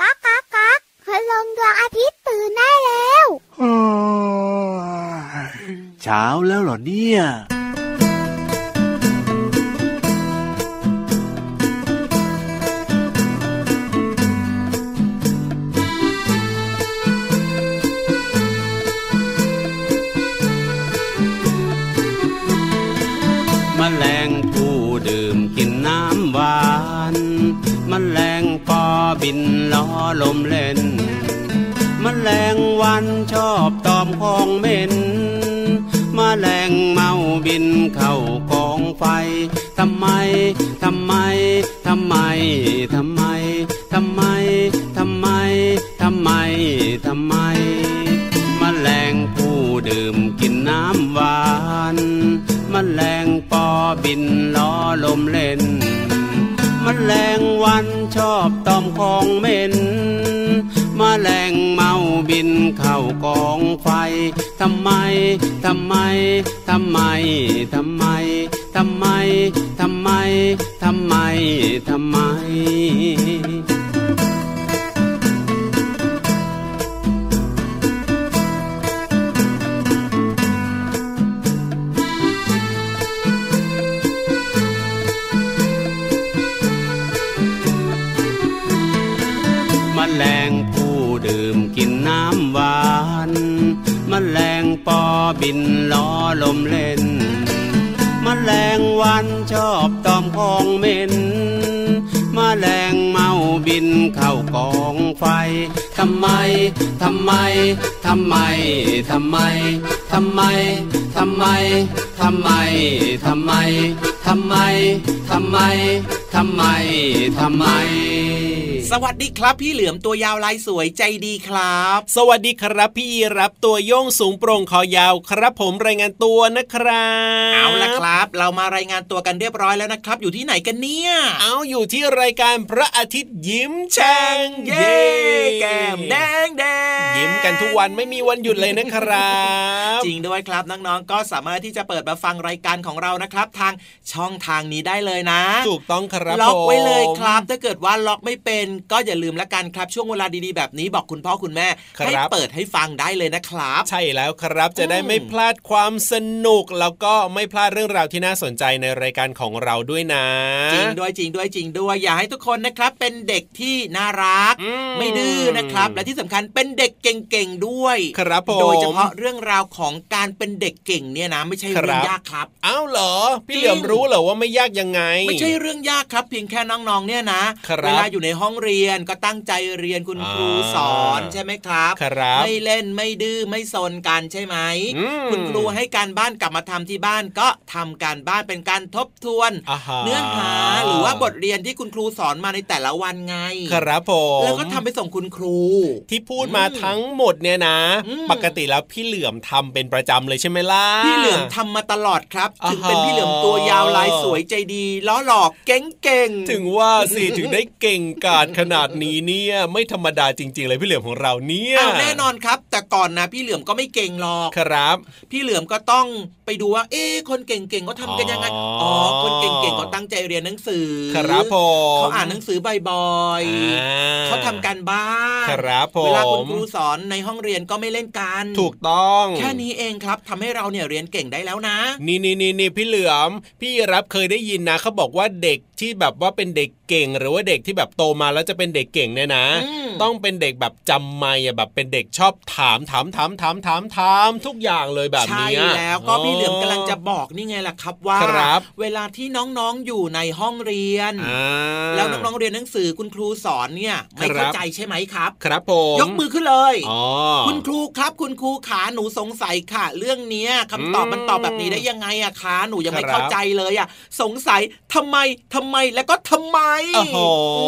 ก๊ากก๊ากก๊ากคืลงดวงอาทิตย์ตื่นได้แล้วเช้าแล้วเหรอเนี่ย บินล้อลมเล่นมแมลงวันชอบตอมของเหม็นมแมลงเมาบินเข้ากองไฟทำไมทำไมทำไมทำไมทำไมทำไมทำไมทำไมมแมลงผู้ดื่มกินน้ำหวานมแมลงปอบินล้อลมเล่นมแมลงวันชอบ ตอมของเหม็นมาแมลงเมาบินเข้ากองไฟทำไม ทำไม ทำไม ทำไม ทำไม ทำไม ทำไม ทำไม บินล้อลมเล่นมแมลงวันชอบตอมของเหม็นมแมลงเมาบินเข้ากองไฟทำไม ทำไม ทำไม ทำไม ทำไม ทำไม ทำไม ทำไม ทำไม ทำไม ทำไม ทำไม สวัสดีครับพี่เหลือมตัวยาวลายสวยใจดีครับ สวัสดีครับพี่รับตัวโยงสูงโปร่งคอยาวครับ ผมรายงานตัวนะครับเอาละครับ เรามารายงานตัวกันเรียบร้อยแล้วนะครับ อยู่ที่ไหนกันเนี่ย เอาอยู่ที่รายการพระอาทิตย์ยิ้มแฉ่งเย้แก้มแดงแดงยิ้มกันทุกวันไม่มีวันหยุดเลยนะครับ จริงด้วยครับน้องๆก็สามารถที่จะเปิดมาฟังรายการของเรานะครับ ทางช่องทางนี้ได้เลยนะ ถูกต้องครับล็อกไว้เลยผมครับ ถ้าเกิดว่าล็อกไม่เป็นก็อย่าลืมละกันครับช่วงเวลาดีๆแบบนี้บอกคุณพ่อคุณแม่ครับให้เปิดให้ฟังได้เลยนะครับ ใช่แล้วครับจะได้อืมไม่พลาดความสนุกแล้วก็ไม่พลาดเรื่องราวที่น่าสนใจในรายการของเราด้วยนะ จริงด้วยจริงด้วยจริงด้วยอยากให้ทุกคนนะครับ เป็นเด็กที่น่ารักอืมไม่ดื้อนะครับ และที่สำคัญเป็นเด็กเก่งๆด้วย ครับผมโดยเฉพาะเรื่องราวของการเป็นเด็กเก่งเนี่ยนะ ไม่ใช่ครับเรื่องยากครับอ้าวเหรอ พี่จริงเหลือมรู้เหรอว่าไม่ยากยังไง ไม่ใช่เรื่องยากครับ เพียงแค่น้องๆเนี่ยนะครับเวลาอยู่ในห้องเรียนก็ตั้งใจเรียนคุณอ่าครูสอนใช่ไหมครับครับ ไม่เล่นไม่ดื้อไม่ซนกันใช่ไหมอืมคุณครูให้การบ้านกลับมาทำที่บ้านก็ทำการบ้านเป็นการทบทวนาฮะเนื้อหาหรือว่าบทเรียนที่คุณครูสอนมาในแต่ละวันไง ครับผมแล้วก็ทำไปส่งคุณครู ที่พูดมาทั้งหมดเนี่ยนะอืมปกติแล้วพี่เหลือมทำเป็นประจำเลยใช่ไหมล่ะพี่เหลือมทำมาตลอดครับอ่าฮะถึงเป็นพี่เหลือมตัวยาวลายสวยใจดีล้อหลอกเก่งๆถึงว่าสิถึงได้เก่งกาจขนาดนี้เนี่ยไม่ธรรมดาจริง ๆ เลยพี่เหลือมของเราเนี่ยอ้าวแน่นอนครับ แต่ก่อนนะพี่เหลือมก็ไม่เก่งหรอกครับ พี่เหลือมก็ต้องไปดูว่า เอ๊ะคนเก่งๆเขาทำกันยังไงอ๋ออ๋อคนเก่งๆเขาตั้งใจเรียนหนังสือครับผมเขาอ่านหนังสือบ่อยอ่าๆเขาทำการบ้านครับผมเวลาคุณครูสอนในห้องเรียนก็ไม่เล่นกันถูกต้อง แค่นี้เองครับทำให้เราเนี่ยเรียนเก่งได้แล้วนะ นี่นี่นี่นี่พี่เหลือม พี่รับเคยได้ยินนะเขาบอกว่าเด็กที่แบบว่าเป็นเด็กเก่ง หรือว่าเด็กที่แบบโตมาแล้วจะเป็นเด็กเก่งเนี่ยนะอืมต้องเป็นเด็กแบบจำไม่อะแบบเป็นเด็กชอบถามถามถามถามถามถามทุกอย่างเลยแบบใช่เนี้ยแล้วก็พี่เหลือมกำลังจะบอกนี่ไงล่ะครับว่าครับเวลาที่น้องๆอยู่ในห้องเรียนอ่าแล้วน้องๆเรียนหนังสือคุณครูสอนเนี่ยไม่ครับเข้าใจใช่ไหมครับ ครับผมยกมือขึ้นเลยอ๋อคุณครูครับ คุณครูขาหนูสงสัยค่ะ เรื่องเนี้ยคำตอบอืมมันตอบแบบนี้ได้ยังไงอะคะหนูยังไม่ครับเข้าใจเลยอะสงสัยทำไมทำไมแล้วก็ทำไมโอ้โหอื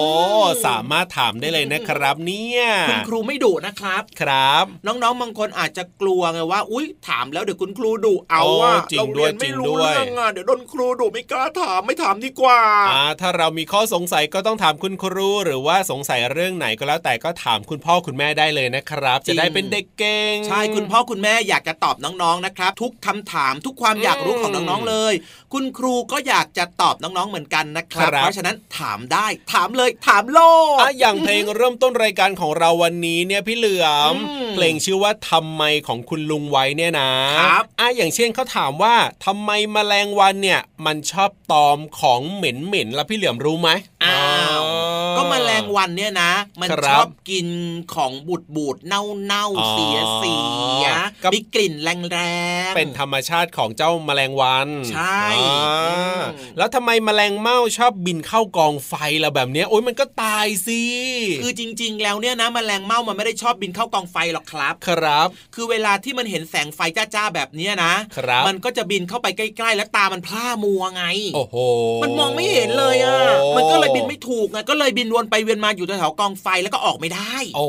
มสามารถถามได้เลยนะครับ เนี่ยคุณครูไม่ดุนะครับครับ น้องๆบางคนอาจจะกลัวไงว่า อุ้ยถามแล้วเดี๋ยวคุณครูดุเอาว่าเราเรียนไม่รู้เรื่องอะเดี๋ยวโดนครูดุไม่กล้าถามไม่ถามดีกว่าอ่า ถ้าเรามีข้อสงสัยก็ต้องถามคุณครู หรือว่าสงสัยเรื่องไหนก็แล้วแต่ก็ถามคุณพ่อคุณแม่ได้เลยนะครับ จะได้เป็นเด็กเก่งใช่คุณพ่อคุณแม่อยากจะตอบน้องๆนะครับ ทุกคำถามทุกความอยากรู้ของน้องๆเลย คุณครูก็อยากจะตอบน้องๆเหมือนกันนะครับ เพราะฉะนั้นถามได้ ถามเลยถามโลกอะอย่างเพลงเริ่มต้นรายการของเราวันนี้เนี่ยพี่เหลือมเพลงชื่อว่าทำไมของคุณลุงไว้เนี่ยนะครับอะอย่างเช่นเขาถามว่าทำไมแมลงวันเนี่ย มันชอบตอมของเหม็นๆแล้วพี่เหลือมรู้ไหม อ้าวก็มแมลงวันเนี่ยนะ มันชอบกินของบูดบูดเน่าเน่าเสียเสียมีกลิ่นแรงแรงเป็นธรรมชาติของเจ้าแมลงวันใช่แล้วทำไมแมลงเม่าชอบบินเข้ากองไฟล่ะแบบนี้โอ้ยมันก็ตายสิคือจริง ๆ แล้วเนี่ยนะแมลงเม่ามันไม่ได้ชอบบินเข้ากองไฟหรอกครับ ครับ คือเวลาที่มันเห็นแสงไฟจ้าๆแบบเนี้นะครับมันก็จะบินเข้าไปใกล้ ๆ แล้วตามันพล่ามัวไง โอ้โหมันมองไม่เห็นเลยอะมันก็เลยบินไม่ถูกไงก็เลยบินวนไปเวียนมาอยู่แถวกองไฟแล้วก็ออกไม่ได้ โอ้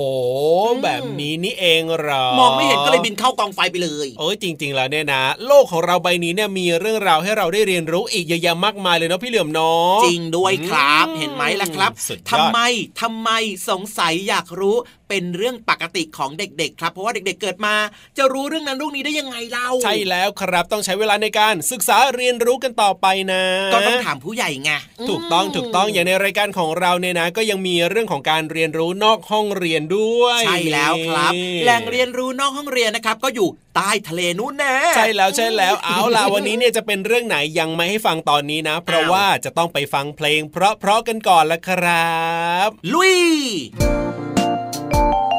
แบบนี้นี่เองเหรอมองไม่เห็นก็เลยบินเข้ากองไฟไปเลยโอ้ยจริง ๆ แล้วเนี่ยนะ โลกของเราใบนี้เนี่ยมีเรื่องราวให้เราได้เรียนรู้อีกเยอะแยะมากมายเลยเนาะพี่เหลือมน้องจริงด้วยครับ เห็นไหมล่ะครับ ทำไมทำไมสงสัยอยากรู้ เป็นเรื่องปกติของเด็กๆ ครับ เพราะว่าเด็กๆเกิดมา จะรู้เรื่องนั้นเรื่องนี้ได้ยังไงเล่าใช่แล้วครับต้องใช้เวลาในการศึกษาเรียนรู้กันต่อไปนะ ก็ต้องถามผู้ใหญ่ไงถูกต้องถูกต้องอย่างในรายการของเราเนี่ยนะ ก็ยังมีเรื่องของการเรียนรู้นอกห้องเรียนด้วยใช่แล้วครับ แหล่งเรียนรู้นอกห้องเรียนนะครับ ก็อยู่ใต้ทะเลนู้นแน่ใช่แล้วใช่แล้วเอาล่ะวันนี้เนี่ยจะเป็นเรื่องไหนยังไม่ให้ฟังตอนนี้นะ เพราะว่าจะต้องไปฟังเพลง เพราะๆกันก่อนละครับ ลุย thank you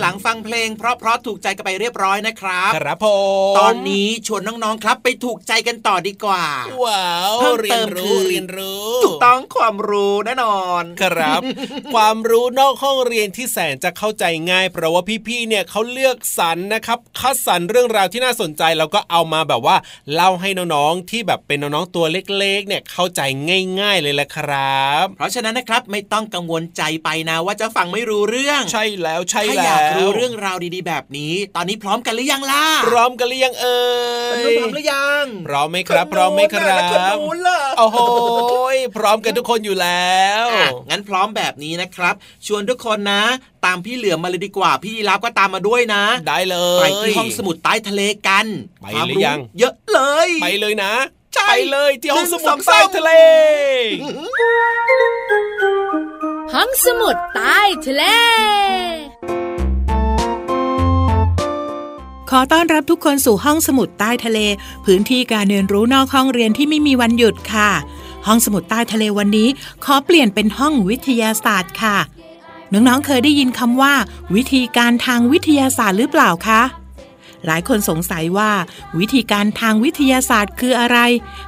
หลังฟังเพลง เพราะเพราะถูกใจกันไปเรียบร้อยนะครับครับผมตอนนี้ชวนน้องๆครับไปถูกใจกันต่อดีกว่าว้าวเพิ่มเติมคือเรียนรู้ถูกต้องความรู้แน่นอนครับ ความรู้นอกห้องเรียนที่แสนจะเข้าใจง่าย เพราะว่าพี่ๆเนี่ยเขาเลือกสรรนะครับ คัดสรรเรื่องราวที่น่าสนใจแล้วก็เอามาแบบว่า เล่าให้น้องๆที่แบบเป็นน้องๆตัวเล็กๆ เนี่ยเข้าใจง่าย ๆเลยแหละครับ เพราะฉะนั้นนะครับไม่ต้องกังวลใจไปนะว่าจะฟังไม่รู้เรื่อง ใช่แล้วใช่แล้วอยากรู้เรื่องราวดีๆ แบบนี้ ตอนนี้พร้อมกันหรือยังล่ะ พร้อมกันหรือยังเอ่ยพร้อมหรือยัง พร้อมไหมครับ พร้อมไหมครับโอ้โหพร้อมกันทุกคนอยู่แล้วงั้นพร้อมแบบนี้นะครับ ชวนทุกคนนะ ตามพี่เหลือมมาเลยดีกว่า พี่รับก็ตามมาด้วยนะ ได้เลยไปที่ห้องสมุดใต้ทะเลกันไปหรือยัง เยอะเลย ไปเลยนะไปเลยที่ห้องสมุดใต้ทะเล ห้องสมุดใต้ทะเล ขอต้อนรับทุกคนสู่ห้องสมุดใต้ทะเล พื้นที่การเรียนรู้นอกห้องเรียนที่ไม่มีวันหยุดค่ะ ห้องสมุดใต้ทะเลวันนี้ ขอเปลี่ยนเป็นห้องวิทยาศาสตร์ค่ะ น้องๆเคยได้ยินคำว่า วิธีการทางวิทยาศาสตร์หรือเปล่าคะหลายคนสงสัยว่า วิธีการทางวิทยาศาสตร์คืออะไร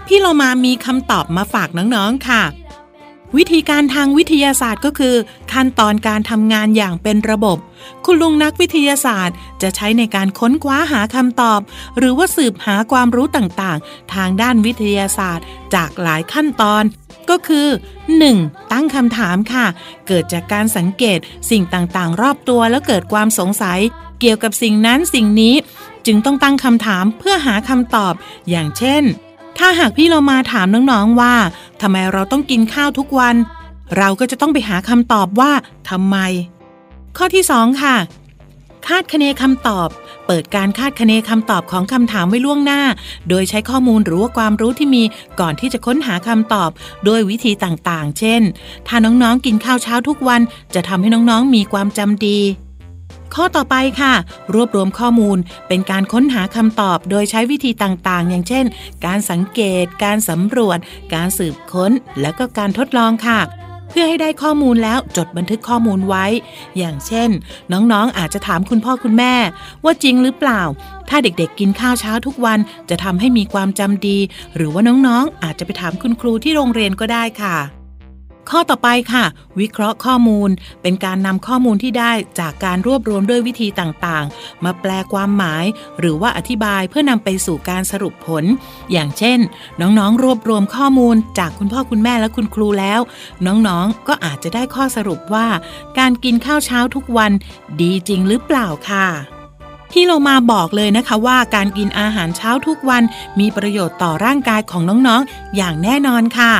พี่เรามามีคำตอบมาฝากน้องๆค่ะ วิธีการทางวิทยาศาสตร์ก็คือ ขั้นตอนการทำงานอย่างเป็นระบบ คุณลุงนักวิทยาศาสตร์ จะใช้ในการค้นคว้าหาคำตอบ หรือว่าสืบหาความรู้ต่างๆ ทางด้านวิทยาศาสตร์ จากหลายขั้นตอน ก็คือ 1. ตั้งคำถามค่ะ เกิดจากการสังเกตสิ่งต่างๆ รอบตัวแล้วเกิดความสงสัย เกี่ยวกับสิ่งนั้นสิ่งนี้ จึงต้องตั้งคำถามเพื่อหาคำตอบ อย่างเช่น ถ้าหากพี่เรามาถามน้องๆว่าทำไมเราต้องกินข้าวทุกวัน เราก็จะต้องไปหาคำตอบว่าทำไม ข้อที่2ค่ะ คาดคะเนคำตอบ เปิดการคาดคะเนคำตอบของคำถามไว้ล่วงหน้า โดยใช้ข้อมูลหรือว่าความรู้ที่มีก่อนที่จะค้นหาคำตอบ โดยวิธีต่างๆ เช่น ถ้าน้องๆกินข้าวเช้าทุกวัน จะทำให้น้องๆมีความจำดี ข้อต่อไปค่ะ รวบรวมข้อมูลเป็นการค้นหาคำตอบโดยใช้วิธีต่างๆ อย่างเช่น การสังเกต การสำรวจ การสืบค้น และก็การทดลองค่ะเพื่อให้ได้ข้อมูลแล้วจดบันทึกข้อมูลไว้ อย่างเช่น น้องๆ อาจจะถามคุณพ่อคุณแม่ ว่าจริงหรือเปล่า ถ้าเด็กๆ กินข้าวเช้าทุกวันจะทำให้มีความจำดี หรือว่าน้องๆ อาจจะไปถามคุณครูที่โรงเรียนก็ได้ค่ะ ข้อต่อไปค่ะ วิเคราะห์ข้อมูล เป็นการนำข้อมูลที่ได้จากการรวบรวมด้วยวิธีต่างๆ มาแปลความหมาย หรือว่าอธิบายเพื่อนำไปสู่การสรุปผล อย่างเช่น น้องๆ รวบรวมข้อมูลจากคุณพ่อคุณแม่และคุณครูแล้ว น้องๆ ก็อาจจะได้ข้อสรุปว่า การกินข้าวเช้าทุกวัน ดีจริงหรือเปล่าค่ะที่เรามาบอกเลยนะคะว่าการกินอาหารเช้าทุกวันมีประโยชน์ต่อร่างกายของน้องๆ อย่างแน่นอนค่ะ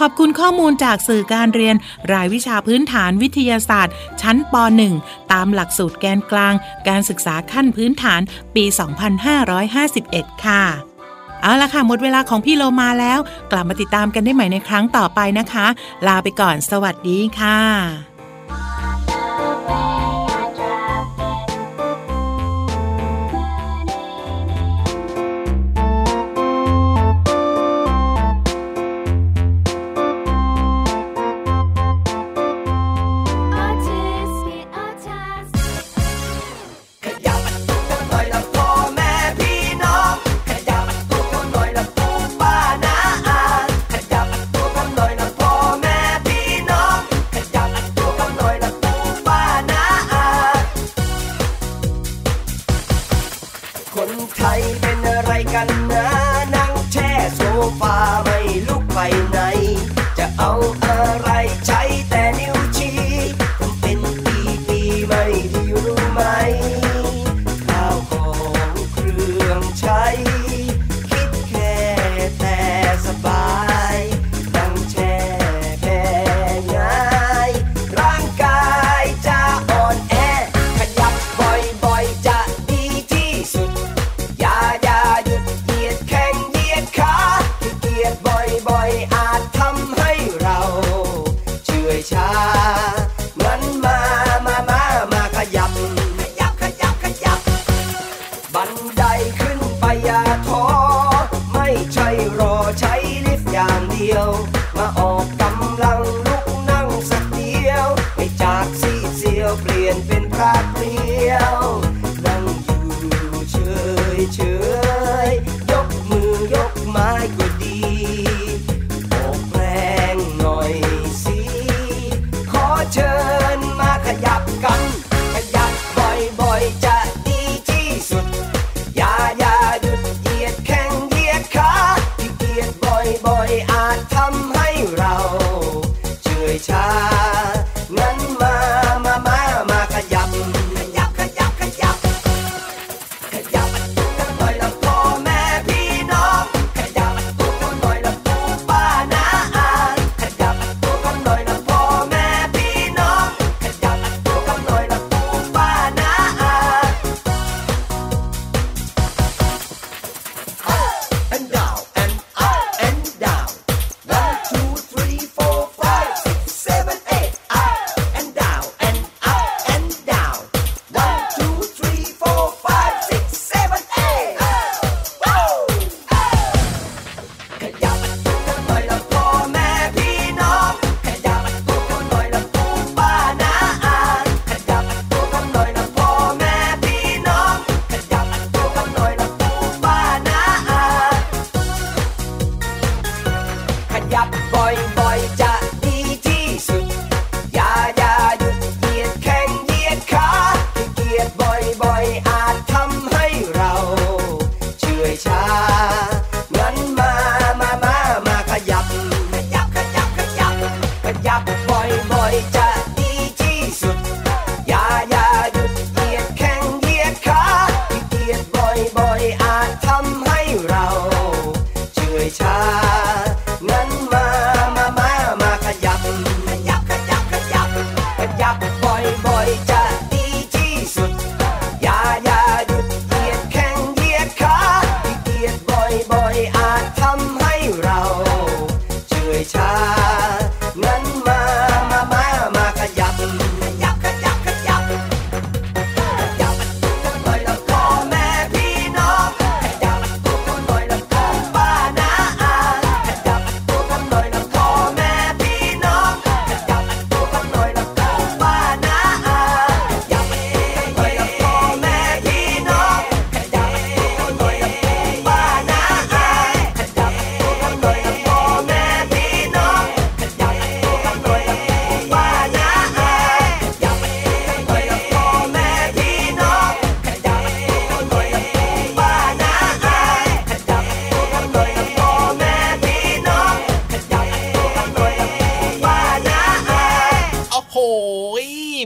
ขอบคุณข้อมูลจากสื่อการเรียน รายวิชาพื้นฐานวิทยาศาสตร์ ชั้นป .1 ตามหลักสูตรแกนกลาง การศึกษาขั้นพื้นฐานปี 2551 ค่ะเอาละค่ะ หมดเวลาของพี่โลมาแล้ว กลับมาติดตามกันได้ใหม่ในครั้งต่อไปนะคะ ลาไปก่อนสวัสดีค่ะ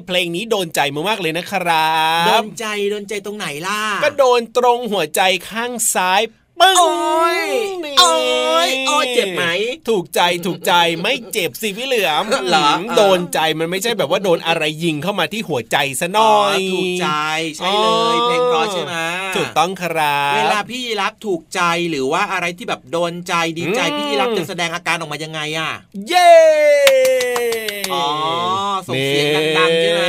เพลงนี้โดนใจมากๆเลยนะครับ โดนใจโดนใจตรงไหนล่ะ ก็โดนตรงหัวใจข้างซ้าย ปึ้งโอ้ยนี่โอ้ยโอ้ยเจ็บไหม ถูกใจถูกใจไม่เจ็บสิพี่เหลือมเหรอโดนใจมันไม่ใช่แบบว่าโดนอะไรยิงเข้ามาที่หัวใจซะหน่อยถูกใจใช่เลยเพลงเพราะใช่ไหมถูกต้องครับเวลาพี่ยีรับถูกใจหรือว่าอะไรที่แบบโดนใจดีใจอืมพี่ยีรับจะแสดงอาการออกมายังไงอะ เย้อ๋อส่งเสียงดังๆใช่ไหม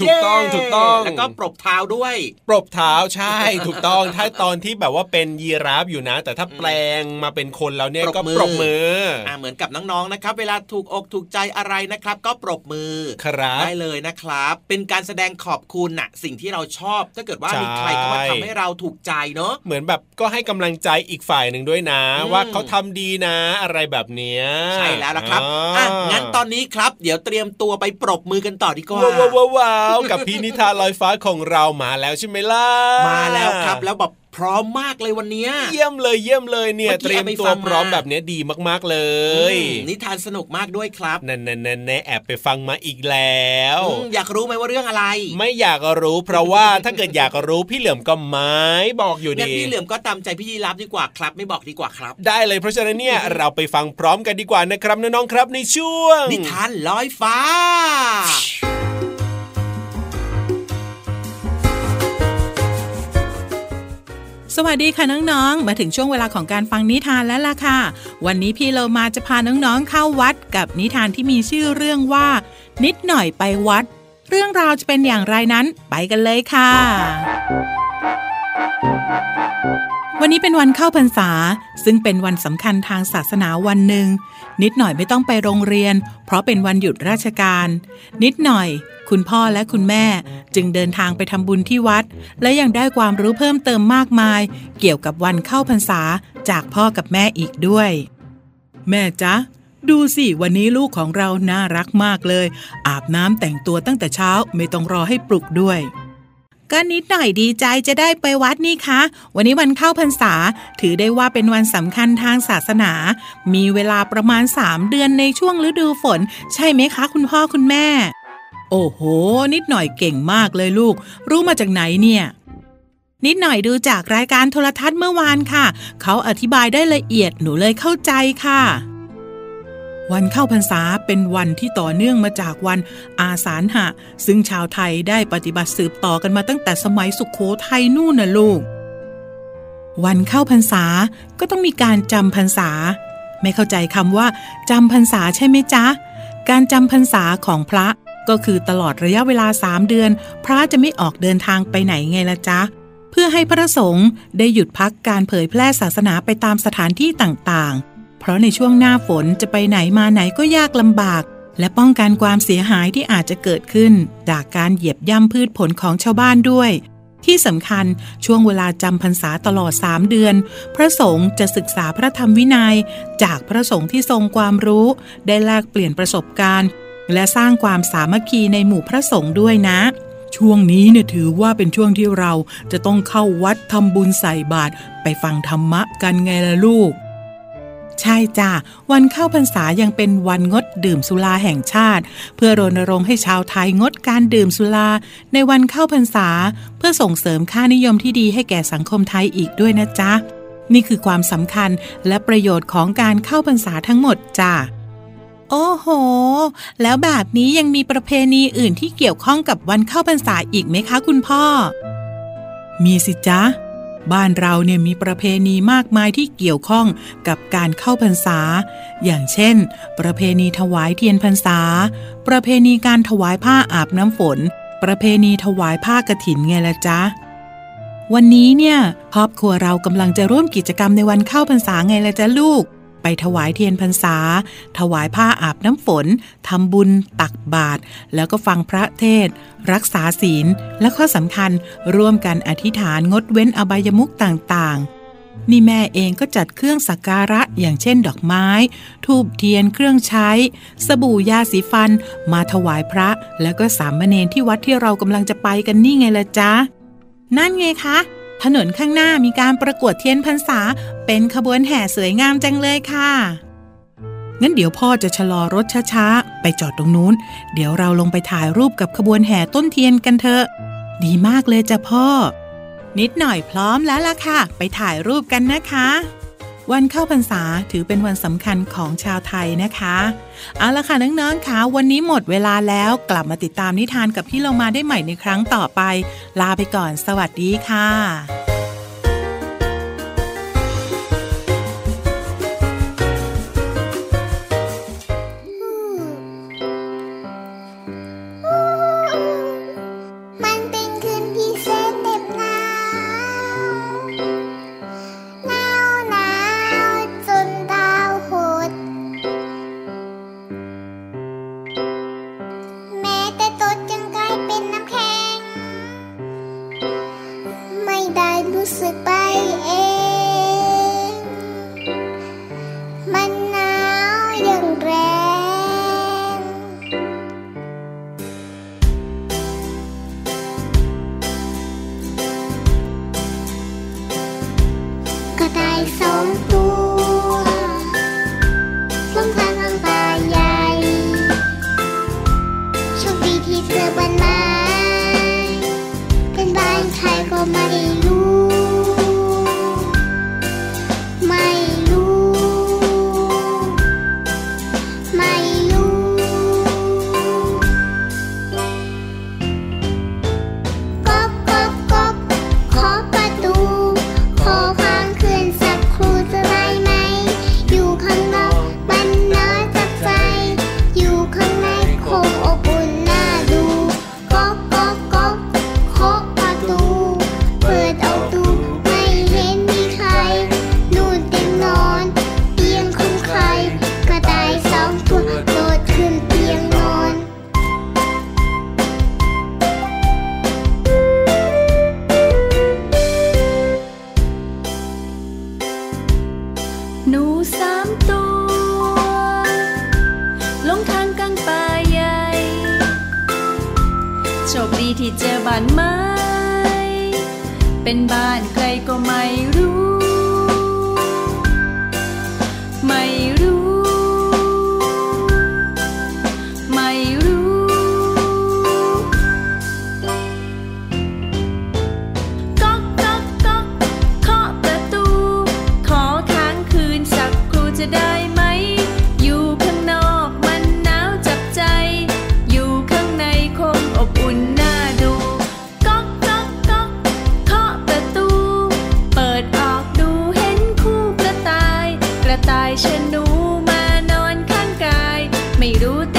ถูกต้องเย้ถูกต้องแล้วก็ปรบเท้าด้วย ปรบเท้าใช่ ถูกต้องถ้าตอนที่แบบว่าเป็นยีราฟอยู่นะ แต่ถ้าแปลงมาเป็นคนแล้วเนี่ยปรก็บมือปรบมืออ่าเหมือนกับน้องๆนะครับ เวลาถูกอกถูกใจอะไรนะครับ ก็ปรบมือครับได้เลยนะครับ เป็นการแสดงขอบคุณน่ะสิ่งที่เราชอบถ้าเกิดว่าใช่มีใครเข้ามาทำให้เราถูกใจเนาะเหมือนแบบก็ให้กำลังใจอีกฝ่ายหนึ่งด้วยนะอืมว่าเขาทำดีนะอะไรแบบเนี้ยใช่แล้วละครับอะงั้นตอนนี้ครับ เดี๋ยวเตรียมตัวไปปรบมือกันต่อดีกว่าว้าวว้าวว้าวกับพี่นิทานลอยฟ้าของเรามาแล้วใช่ไหมล่ะมาแล้วครับแล้วแบบ พร้อมมากเลยวันเนี้ยเยี่ยมเลยเยี่ยมเลยเนี่ยเมื่อกี้เตรียมเอาไปตัวฟังมาพร้อมแบบเนี้ยดีมากๆเลยอืมนิทานสนุกมากด้วยครับนั่นนั่นนั่นแน่แอบไปฟังมาอีกแล้วอืมอยากรู้ไหมว่าเรื่องอะไร ไม่อยากรู้เพราะว่าถ้าเกิดอยากรู้พี่เหลือมก็ไม่บอกอยู่งั้นดีพี่เหลือมก็ตามใจพี่ยีรับดีกว่าครับ ไม่บอกดีกว่าครับ ได้เลยเพราะฉะนั้นเนี่ยเราไปฟังพร้อมกันดีกว่านะครับน้องๆครับในช่วง นิทานลอยฟ้า สวัสดีค่ะน้องๆ มาถึงช่วงเวลาของการฟังนิทานแล้วล่ะค่ะ วันนี้พี่เรามาจะพาน้องๆเข้าวัดกับนิทานที่มีชื่อเรื่องว่า นิดหน่อยไปวัด เรื่องราวจะเป็นอย่างไรนั้นไปกันเลยค่ะ วันนี้เป็นวันเข้าพรรษา ซึ่งเป็นวันสำคัญทางศาสนาวันหนึ่ง นิดหน่อยไม่ต้องไปโรงเรียน เพราะเป็นวันหยุดราชการ นิดหน่อย คุณพ่อและคุณแม่จึงเดินทางไปทำบุญที่วัด และยังได้ความรู้เพิ่มเติมมากมาย เกี่ยวกับวันเข้าพรรษาจากพ่อกับแม่อีกด้วย แม่จ๊ะดูสิ วันนี้ลูกของเราน่ารักมากเลย อาบน้ำแต่งตัวตั้งแต่เช้าไม่ต้องรอให้ปลุกด้วย ก็นิดหน่อยดีใจจะได้ไปวัดนี่คะ วันนี้วันเข้าพรรษา ถือได้ว่าเป็นวันสำคัญทางศาสนา มีเวลาประมาณ 3 เดือนในช่วงฤดูฝน ใช่ไหมคะ คุณพ่อคุณแม่ โอ้โห นิดหน่อยเก่งมากเลยลูก รู้มาจากไหนเนี่ย นิดหน่อยดูจากรายการโทรทัศน์เมื่อวานค่ะ เขาอธิบายได้ละเอียดหนูเลยเข้าใจค่ะ วันเข้าพรรษาเป็นวันที่ต่อเนื่องมาจากวันอาสาฬหะ ซึ่งชาวไทยได้ปฏิบัติสืบต่อกันมาตั้งแต่สมัยสุขโขทัยนู่นน่ะลูก วันเข้าพรรษาก็ต้องมีการจำพรรษา ไม่เข้าใจคำว่าจำพรรษาใช่ไหมจ๊ะ การจำพรรษาของพระก็คือตลอดระยะเวลาสามเดือน พระจะไม่ออกเดินทางไปไหนไงละจ๊ะ เพื่อให้พระสงฆ์ได้หยุดพักการเผยแพร่ศาสนาไปตามสถานที่ต่างๆ ราะในช่วงหน้าฝนจะไปไหนมาไหนก็ยากลำบาก และป้องกันความเสียหายที่อาจจะเกิดขึ้น จากการเหยียบย่ำพืชผลของชาวบ้านด้วย ที่สำคัญช่วงเวลาจำพรรษาตลอด3เดือน พระสงฆ์จะศึกษาพระธรรมวินัย จากพระสงฆ์ที่ทรงความรู้ ได้แลกเปลี่ยนประสบการณ์ และสร้างความสามัคคีในหมู่พระสงฆ์ด้วยนะช่วงนี้เนี่ยถือว่าเป็นช่วงที่เราจะต้องเข้าวัดทำบุญใส่บาตรไปฟังธรรมะกันไงล่ะลูก ช่จ้ะวันเข้าพรรษายังเป็นวันงดดื่มสุราแห่งชาติ เพื่อรณรงค์ให้ชาวไทยงดการดื่มสุราในวันเข้าพรรษา เพื่อส่งเสริมค่านิยมที่ดีให้แก่สังคมไทยอีกด้วยนะจ๊ะนี่คือความสำคัญและประโยชน์ของการเข้าพรรษาทั้งหมดจ้ะโอ้โห แล้วแบบนี้ยังมีประเพณีอื่นที่เกี่ยวข้องกับวันเข้าพรรษาอีกไหมคะคุณพ่อ มีสิจ๊ะ บ้านเราเนี่ยมีประเพณีมากมายที่เกี่ยวข้องกับการเข้าพรรษา อย่างเช่น ประเพณีถวายเทียนพรรษา ประเพณีการถวายผ้าอาบน้ำฝน ประเพณีถวายผ้ากรถินไงละจ๊ะ วันนี้เนี่ยครอบครัวเรากำลังจะร่วมกิจกรรมในวันเข้าพรรษาไงละจ๊ะลูก ไปถวายเทียนพรรษา ถวายผ้าอาบน้ำฝนทำบุญ ตักบาตรแล้วก็ฟังพระเทศ รักษาศีล และข้อสำคัญร่วมกันอธิษฐานงดเว้นอบายมุขต่างๆ นี่แม่เองก็จัดเครื่องสักการะอย่างเช่นดอกไม้ ทูบเทียนเครื่องใช้ สบู่ยาสีฟัน มาถวายพระ แล้วก็สามเณรที่วัดที่เรากำลังจะไปกันนี่ไงละจ๊ะนั่นไงคะ ถนนข้างหน้ามีการประกวดเทียนพรรษา เป็นขบวนแห่สวยงามจังเลยค่ะ งั้นเดี๋ยวพ่อจะชะลอรถช้าๆ ไปจอดตรงนู้น เดี๋ยวเราลงไปถ่ายรูปกับขบวนแห่ต้นเทียนกันเถอะ ดีมากเลยจ้ะพ่อ นิดหน่อยพร้อมแล้วล่ะค่ะ ไปถ่ายรูปกันนะคะ วันเข้าพรรษาถือเป็นวันสำคัญของชาวไทยนะคะ เอาละค่ะน้องๆค่ะวันนี้หมดเวลาแล้วกลับมาติดตามนิทานกับพี่เรามาได้ใหม่ในครั้งต่อไป ลาไปก่อนสวัสดีค่ะ ที่เจอบ้านไม้ เป็นบ้านใครก็ไม่รู้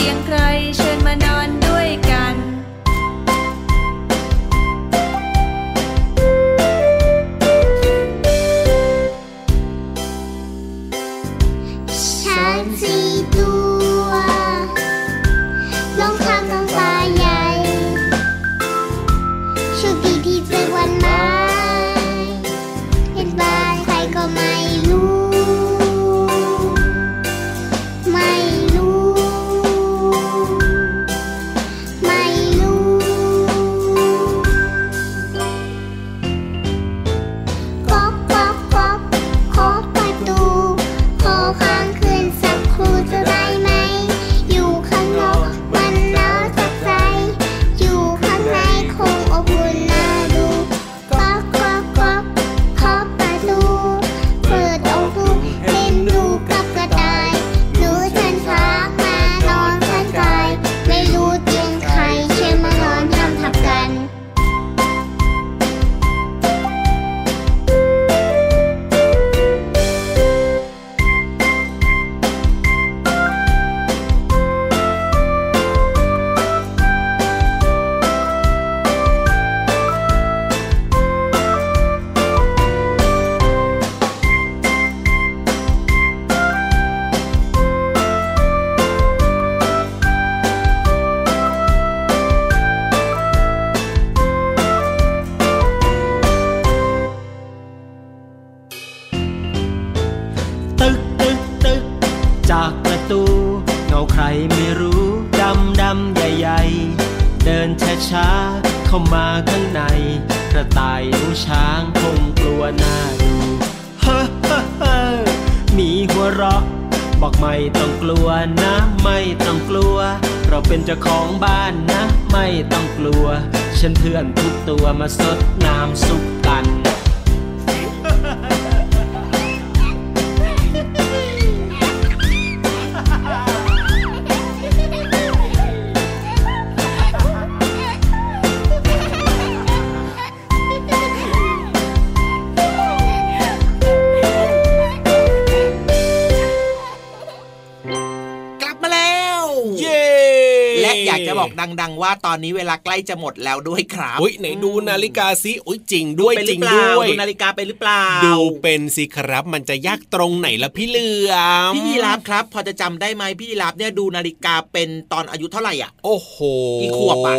ยงใคร เดินช้าช้าๆเข้ามาข้างใน กระต่ายหนูช้างคงกลัวหน้าดูเฮ้อเฮ้เฮ้มีหัวเราะ บอกไม่ต้องกลัวนะ ไม่ต้องกลัว เราเป็นเจ้าของบ้านนะ ไม่ต้องกลัว ฉันเพื่อนทุกตัวมาสดน้ำสุก บอกดัง ๆ ว่าตอนนี้เวลาใกล้จะหมดแล้วด้วยครับอุ้ยไหนดูนาฬิกาสิอุ้ยจริงด้วยเป็นหจรืริองเปล่าด้วยดูนาฬิกาเป็นหรือเปล่าดูเป็นสิครับ มันจะยากตรงไหนล่ะพี่เหลือมพี่ยีรับครับ พอจะจำได้ไหมพี่ยีรับเนี่ยดูนาฬิกาเป็นตอนอายุเท่าไหร่อะ โอ้โหกี่ขวบอะ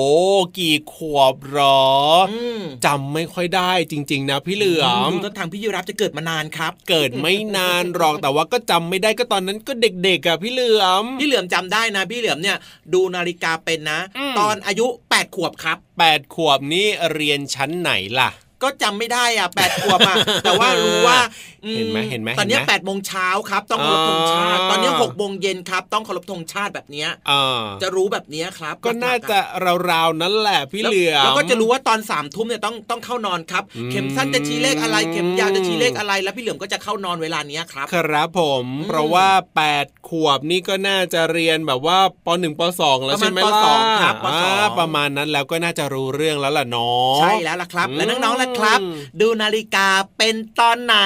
กี่ขวบหรออืมจำไม่ค่อยได้จริง ๆ นะพี่เหลือมดูต้นทางพี่ยีรับจะเกิดมานานครับ เกิดไม่นานหรอกแต่ว่าก็จำไม่ได้ก็ตอนนั้นก็เด็กๆอะพี่เหลือมพี่เหลือมจำได้นะ พี่เหลือมเนี่ย ดูนาฬิกาเป็นนะอืมตอนอายุ 8 ขวบครับแปดขวบนี่เรียนชั้นไหนล่ะ ก็จำไม่ได้อะแปดขวบอะแต่ว่ารู้ว่าอืเห็นไหมเห็นไหมตอนเนี้ยเห็นไหมแปดโมงเช้าครับ ต้องเคารพธงชาติอ่าตอนเนี้ยหกโมงเย็นครับ ต้องเคารพธงชาติแบบเนี้ยอ่าจะรู้แบบเนี้ยครับ ก็น่าจะราวๆนั้นแหละพี่แล้วเหลือมแล้วก็จะรู้ว่าตอนสามทุ่มเนี่ยต้องต้องเข้านอนครับอืมเข็มสั้นจะชี้เลขอะไร เข็มยาวจะชี้เลขอะไร แล้วพี่เหลือมก็จะเข้านอนเวลาเนี้ยครับ ครับผมอืมเพราะว่า8ขวบนี่ก็น่าจะเรียนแบบว่าป .1 ป .2 แล้วใช่ไหมประมาณล่ะปสองครับปสองอ่าประมาณนั้นแล้วก็น่าจะรู้เรื่องแล้วล่ะเนาะใช่แล้วล่ะครับอืมและน้องๆล่ะครับ ดูนาฬิกาเป็นตอนไหน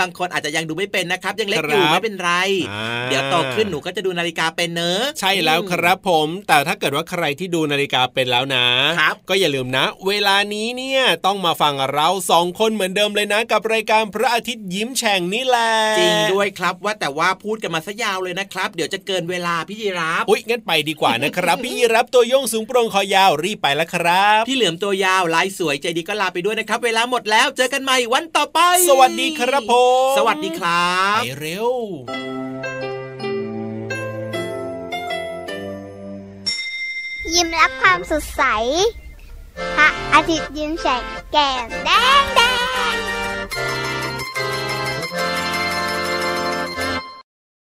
บางคนอาจจะยังดูไม่เป็นนะครับ ยังเล็กอยู่ครับไม่เป็นไรอ่าเดี๋ยวโตขึ้นหนูก็จะดูนาฬิกาเป็นเนอะใช่แล้วครับผม แต่ถ้าเกิดว่าใครที่ดูนาฬิกาเป็นแล้วนะครับก็อย่าลืมนะ เวลานี้เนี่ยต้องมาฟังเราสองคนเหมือนเดิมเลยนะ กับรายการพระอาทิตย์ยิ้มแฉ่งนี่แหละจริงด้วยครับว่าแต่ว่าพูดกันมาซะยาวเลยนะครับ เดี๋ยวจะเกินเวลาพี่ยีราฟอุ๊ยงั้นไปดีกว่านะครับ พี่ยีรับตัวโยงสูงโปร่งคอยาวรีบไปแล้วครับ พี่เหลือมตัวยาวลายสวยใจดีก็ลาไปด้วยนะครับเวลาหมดแล้ว เจอกันใหม่วันต่อไป สวัสดีครับผมสวัสดีครับไปเร็วยิ้มรับความสดใส พระอาทิตย์ยิ้มแฉกแก้มแดงแด